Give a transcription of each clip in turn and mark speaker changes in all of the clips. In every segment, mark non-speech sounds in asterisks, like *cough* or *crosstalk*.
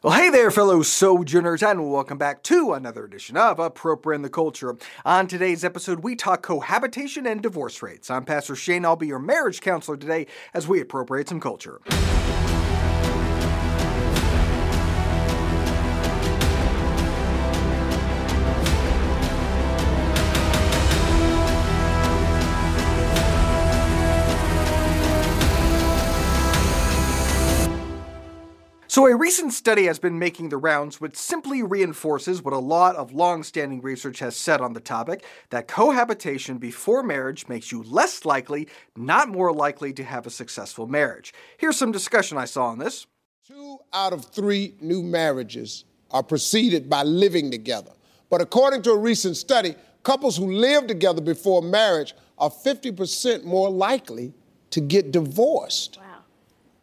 Speaker 1: Well, hey there, fellow sojourners, and welcome back to another edition of Appropriate the Culture. On today's episode, we talk cohabitation and divorce rates. I'm Pastor Shane. I'll be your marriage counselor today as we appropriate some culture. So, a recent study has been making the rounds which simply reinforces what a lot of long standing research has said on the topic that cohabitation before marriage makes you less likely, not more likely, to have a successful marriage. Here's some discussion I saw on this.
Speaker 2: Two out of three new marriages are preceded by living together. But according to a recent study, couples who live together before marriage are 50% more likely to get divorced.
Speaker 3: Wow.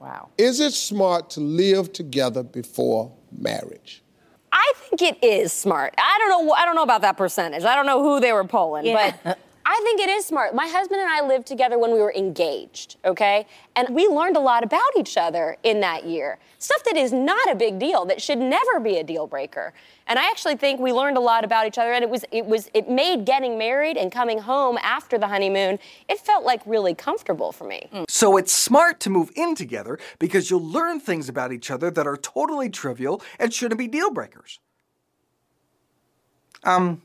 Speaker 3: Wow.
Speaker 2: Is it smart to live together before marriage?
Speaker 3: I think it is smart. I don't know. I don't know about that percentage. I don't know who they were polling,
Speaker 4: Yeah.
Speaker 3: but I think it is smart. My husband and I lived together when we were engaged. Okay, and we learned a lot about each other in that year. Stuff that is not a big deal. That should never be a deal breaker. And I actually think we learned a lot about each other, and it was it was it made getting married and coming home after the honeymoon. It felt like really comfortable for me.
Speaker 1: So, it's smart to move in together because you'll learn things about each other that are totally trivial and shouldn't be deal breakers. Um,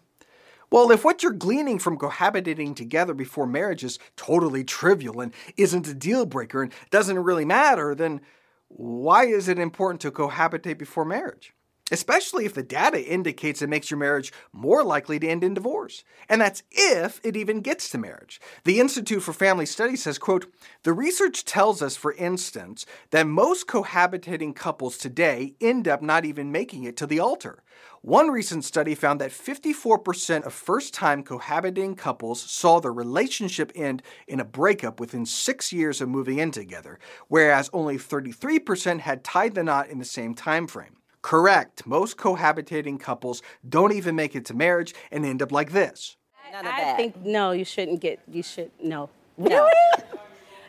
Speaker 1: well, if what you're gleaning from cohabitating together before marriage is totally trivial and isn't a deal breaker and doesn't really matter, then why is it important to cohabitate before marriage? Especially if the data indicates it makes your marriage more likely to end in divorce. And that's if it even gets to marriage. The Institute for Family Studies says, quote, the research tells us, for instance, that most cohabitating couples today end up not even making it to the altar. One recent study found that 54% of first time cohabiting couples saw their relationship end in a breakup within six years of moving in together, whereas only 33% had tied the knot in the same time frame. Correct, most cohabitating couples don't even make it to marriage and end up like this.
Speaker 3: None of
Speaker 4: I
Speaker 3: that.
Speaker 4: think no, you shouldn't get. You should no.
Speaker 3: Really?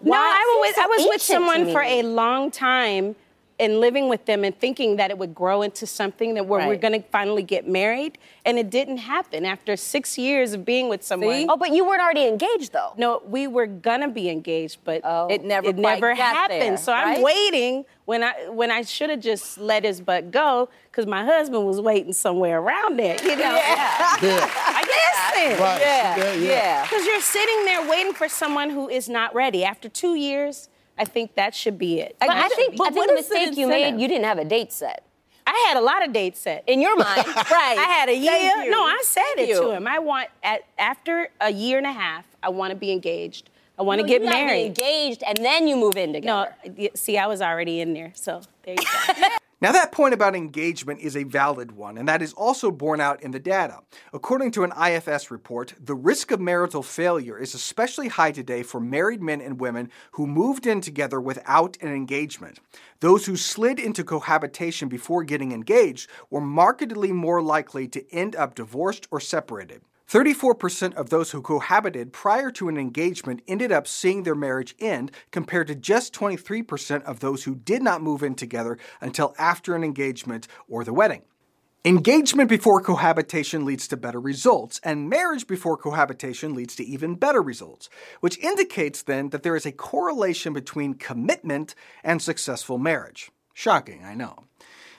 Speaker 4: No, I was
Speaker 3: It
Speaker 4: I was with someone for a long time and living with them and thinking that it would grow into something that where we're
Speaker 3: Right.
Speaker 4: going to finally get married, and it didn't happen after six years of being with someone.
Speaker 3: Oh, but you weren't already engaged though.
Speaker 4: No, we were gonna be engaged, but
Speaker 3: Oh.
Speaker 5: It never
Speaker 4: it never happened.
Speaker 5: there,
Speaker 4: so I'm waiting when I when I should have just let his butt go because my husband was waiting somewhere around there. You know,
Speaker 2: Yeah. *laughs*
Speaker 4: I listen.
Speaker 2: Right.
Speaker 5: Yeah,
Speaker 2: Yeah,
Speaker 5: yeah.
Speaker 2: yeah.
Speaker 4: Because you're sitting there waiting for someone who is not ready. After two years, I think that should be it.
Speaker 3: But I
Speaker 5: But
Speaker 3: think, I think
Speaker 5: what
Speaker 3: the mistake you made, you didn't have a date set.
Speaker 4: I had a lot of dates set.
Speaker 3: In your mind. *laughs*
Speaker 5: Right.
Speaker 4: I had a
Speaker 5: Thank
Speaker 4: year. No, I said
Speaker 5: Thank
Speaker 4: it to him. I want at after a year and a half, I want to be engaged. I want to
Speaker 3: No,
Speaker 4: get
Speaker 3: you gotta be
Speaker 4: married.
Speaker 3: engaged, and then you move in together.
Speaker 4: No, see, I was already in there, so there you go. *laughs*
Speaker 1: Now, that point about engagement is a valid one, and that is also borne out in the data. According to an IFS report, the risk of marital failure is especially high today for married men and women who moved in together without an engagement. Those who slid into cohabitation before getting engaged were markedly more likely to end up divorced or separated. 34% of those who cohabited prior to an engagement ended up seeing their marriage end, compared to just 23% of those who did not move in together until after an engagement or the wedding. Engagement before cohabitation leads to better results, and marriage before cohabitation leads to even better results, which indicates then that there is a correlation between commitment and successful marriage. Shocking, I know.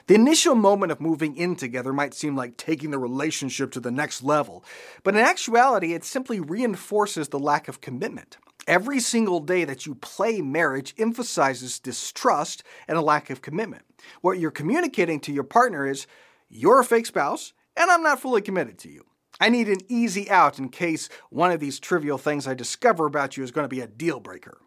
Speaker 1: The initial moment of moving in together might seem like taking the relationship to the next level, but in actuality, it simply reinforces the lack of commitment. Every single day that you play marriage emphasizes distrust and a lack of commitment. What you're communicating to your partner is, you're a fake spouse, and I'm not fully committed to you. I need an easy out in case one of these trivial things I discover about you is going to be a deal breaker.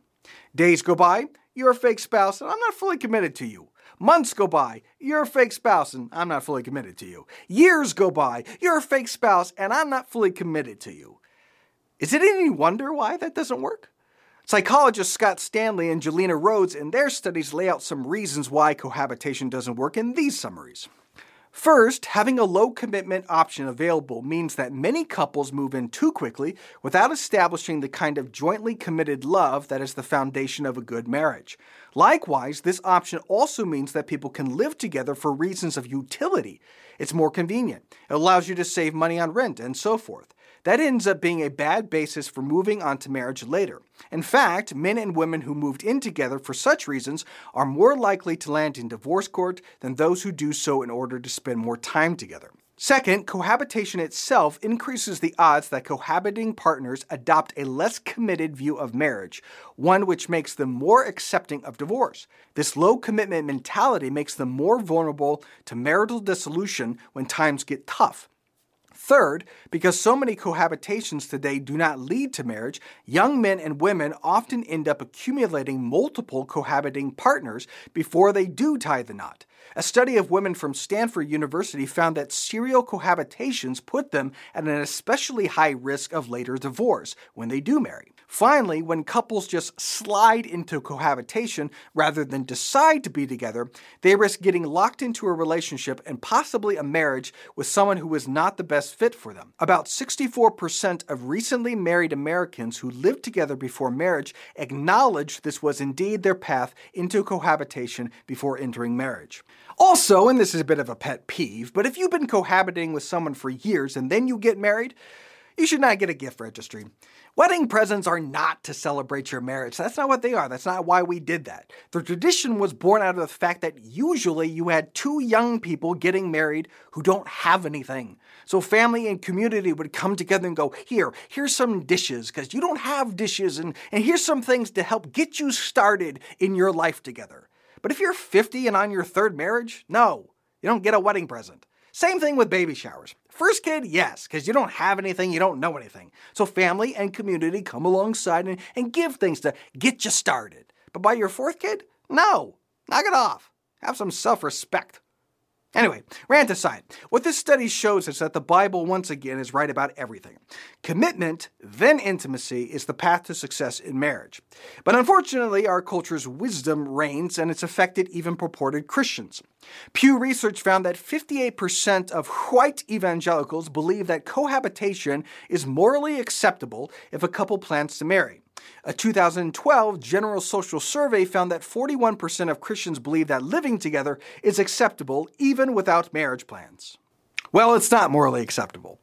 Speaker 1: Days go by, you're a fake spouse, and I'm not fully committed to you. Months go by, you're a fake spouse, and I'm not fully committed to you. Years go by, you're a fake spouse, and I'm not fully committed to you. Is it any wonder why that doesn't work? Psychologists Scott Stanley and Galena Rhoades in their studies lay out some reasons why cohabitation doesn't work in these summaries. First, having a low commitment option available means that many couples move in too quickly without establishing the kind of jointly committed love that is the foundation of a good marriage. Likewise, this option also means that people can live together for reasons of utility. It's more convenient, it allows you to save money on rent, and so forth. That ends up being a bad basis for moving on to marriage later. In fact, men and women who moved in together for such reasons are more likely to land in divorce court than those who do so in order to spend more time together. Second, cohabitation itself increases the odds that cohabiting partners adopt a less committed view of marriage, one which makes them more accepting of divorce. This low commitment mentality makes them more vulnerable to marital dissolution when times get tough. Third, because so many cohabitations today do not lead to marriage, young men and women often end up accumulating multiple cohabiting partners before they do tie the knot. A study of women from Stanford University found that serial cohabitations put them at an especially high risk of later divorce when they do marry. Finally, when couples just slide into cohabitation rather than decide to be together, they risk getting locked into a relationship and possibly a marriage with someone who is not the best fit for them. About 64% of recently married Americans who lived together before marriage acknowledged this was indeed their path into cohabitation before entering marriage. Also, and this is a bit of a pet peeve, but if you've been cohabiting with someone for years and then you get married, you should not get a gift registry. Wedding presents are not to celebrate your marriage. That's not what they are. That's not why we did that. The tradition was born out of the fact that usually you had two young people getting married who don't have anything. So family and community would come together and go, Here, here's some dishes, because you don't have dishes, and, and here's some things to help get you started in your life together. But if you're 50 and on your third marriage, no, you don't get a wedding present. Same thing with baby showers. First kid, yes, because you don't have anything, you don't know anything. So family and community come alongside and, and give things to get you started. But by your fourth kid, no, knock it off. Have some self respect. Anyway, rant aside, what this study shows is that the Bible once again is right about everything. Commitment, then intimacy, is the path to success in marriage. But unfortunately, our culture's wisdom reigns and it's affected even purported Christians. Pew Research found that 58% of white evangelicals believe that cohabitation is morally acceptable if a couple plans to marry. A 2012 General Social Survey found that 41% of Christians believe that living together is acceptable even without marriage plans. Well, it's not morally acceptable.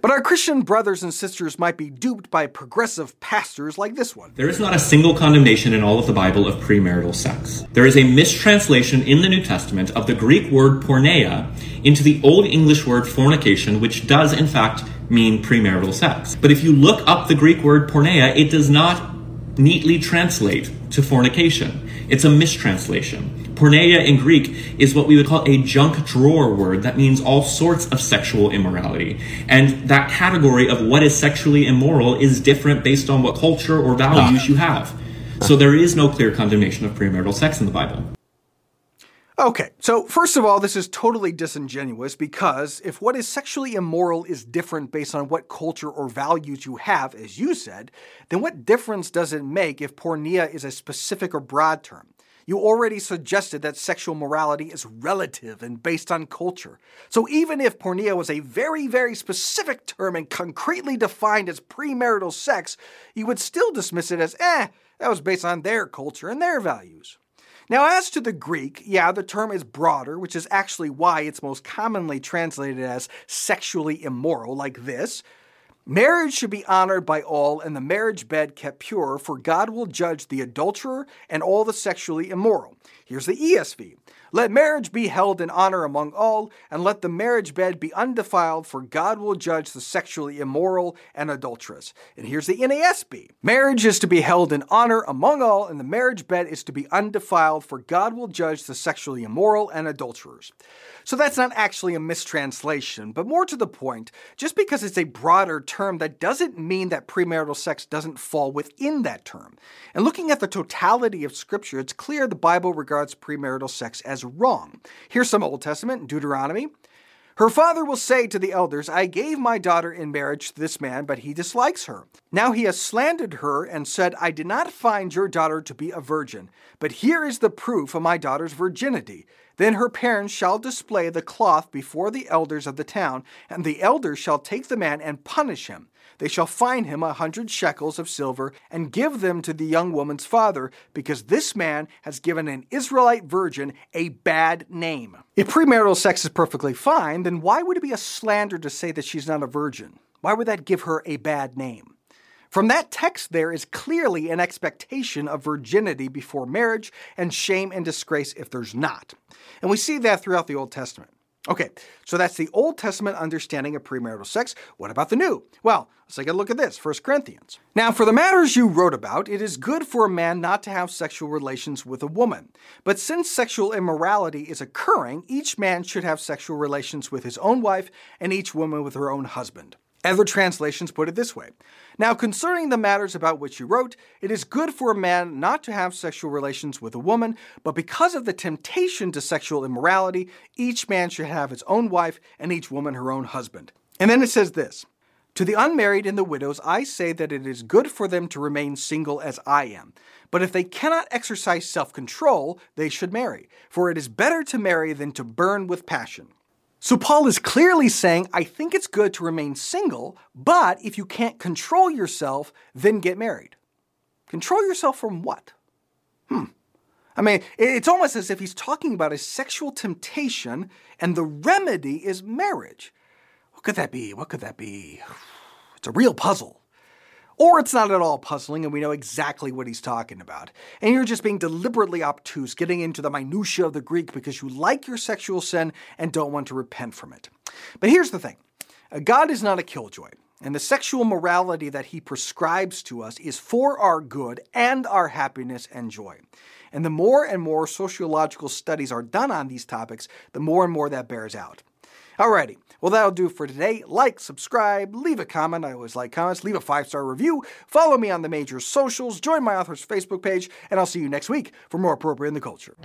Speaker 1: But our Christian brothers and sisters might be duped by progressive pastors like this one.
Speaker 5: There is not a single condemnation in all of the Bible of premarital sex. There is a mistranslation in the New Testament of the Greek word porneia into the Old English word fornication, which does in fact mean premarital sex. But if you look up the Greek word porneia, it does not neatly translate to fornication. It's a mistranslation. Porneia in Greek is what we would call a junk drawer word that means all sorts of sexual immorality. And that category of what is sexually immoral is different based on what culture or values ah. you have. So there is no clear condemnation of premarital sex in the Bible.
Speaker 1: Okay, so first of all, this is totally disingenuous because if what is sexually immoral is different based on what culture or values you have, as you said, then what difference does it make if porneia is a specific or broad term? You already suggested that sexual morality is relative and based on culture. So even if porneia was a very, very specific term and concretely defined as premarital sex, you would still dismiss it as, eh, that was based on their culture and their values. Now, as to the Greek, yeah, the term is broader, which is actually why it's most commonly translated as sexually immoral, like this. Marriage should be honored by all, and the marriage bed kept pure, for God will judge the adulterer and all the sexually immoral. Here's the ESV. Let marriage be held in honor among all, and let the marriage bed be undefiled, for God will judge the sexually immoral and adulterous. And here's the NASB Marriage is to be held in honor among all, and the marriage bed is to be undefiled, for God will judge the sexually immoral and adulterers. So that's not actually a mistranslation, but more to the point, just because it's a broader term, that doesn't mean that premarital sex doesn't fall within that term. And looking at the totality of Scripture, it's clear the Bible regards premarital sex as wrong. Here's some Old Testament, Deuteronomy. Her father will say to the elders, I gave my daughter in marriage to this man, but he dislikes her. Now he has slandered her and said, I did not find your daughter to be a virgin, but here is the proof of my daughter's virginity. Then her parents shall display the cloth before the elders of the town, and the elders shall take the man and punish him. They shall fine him a hundred shekels of silver and give them to the young woman's father, because this man has given an Israelite virgin a bad name. If premarital sex is perfectly fine, then why would it be a slander to say that she's not a virgin? Why would that give her a bad name? From that text, there is clearly an expectation of virginity before marriage and shame and disgrace if there's not. And we see that throughout the Old Testament. Okay, so that's the Old Testament understanding of premarital sex. What about the New? Well, let's take a look at this 1 Corinthians. Now, for the matters you wrote about, it is good for a man not to have sexual relations with a woman. But since sexual immorality is occurring, each man should have sexual relations with his own wife and each woman with her own husband. Other translations put it this way Now, concerning the matters about which you wrote, it is good for a man not to have sexual relations with a woman, but because of the temptation to sexual immorality, each man should have his own wife and each woman her own husband. And then it says this To the unmarried and the widows, I say that it is good for them to remain single as I am. But if they cannot exercise self control, they should marry, for it is better to marry than to burn with passion. So Paul is clearly saying, I think it's good to remain single, but if you can't control yourself, then get married. Control yourself from what? Hmm. I mean, it's almost as if he's talking about a sexual temptation and the remedy is marriage. What could that be? What could that be? *sighs* It's a real puzzle. Or it's not at all puzzling and we know exactly what he's talking about. And you're just being deliberately obtuse, getting into the minutiae of the Greek because you like your sexual sin and don't want to repent from it. But here's the thing God is not a killjoy. And the sexual morality that he prescribes to us is for our good and our happiness and joy. And the more and more sociological studies are done on these topics, the more and more that bears out. Alrighty, well, that'll do for today. Like, subscribe, leave a comment. I always like comments. Leave a five star review. Follow me on the major socials. Join my author's Facebook page. And I'll see you next week for more Appropriate in the Culture.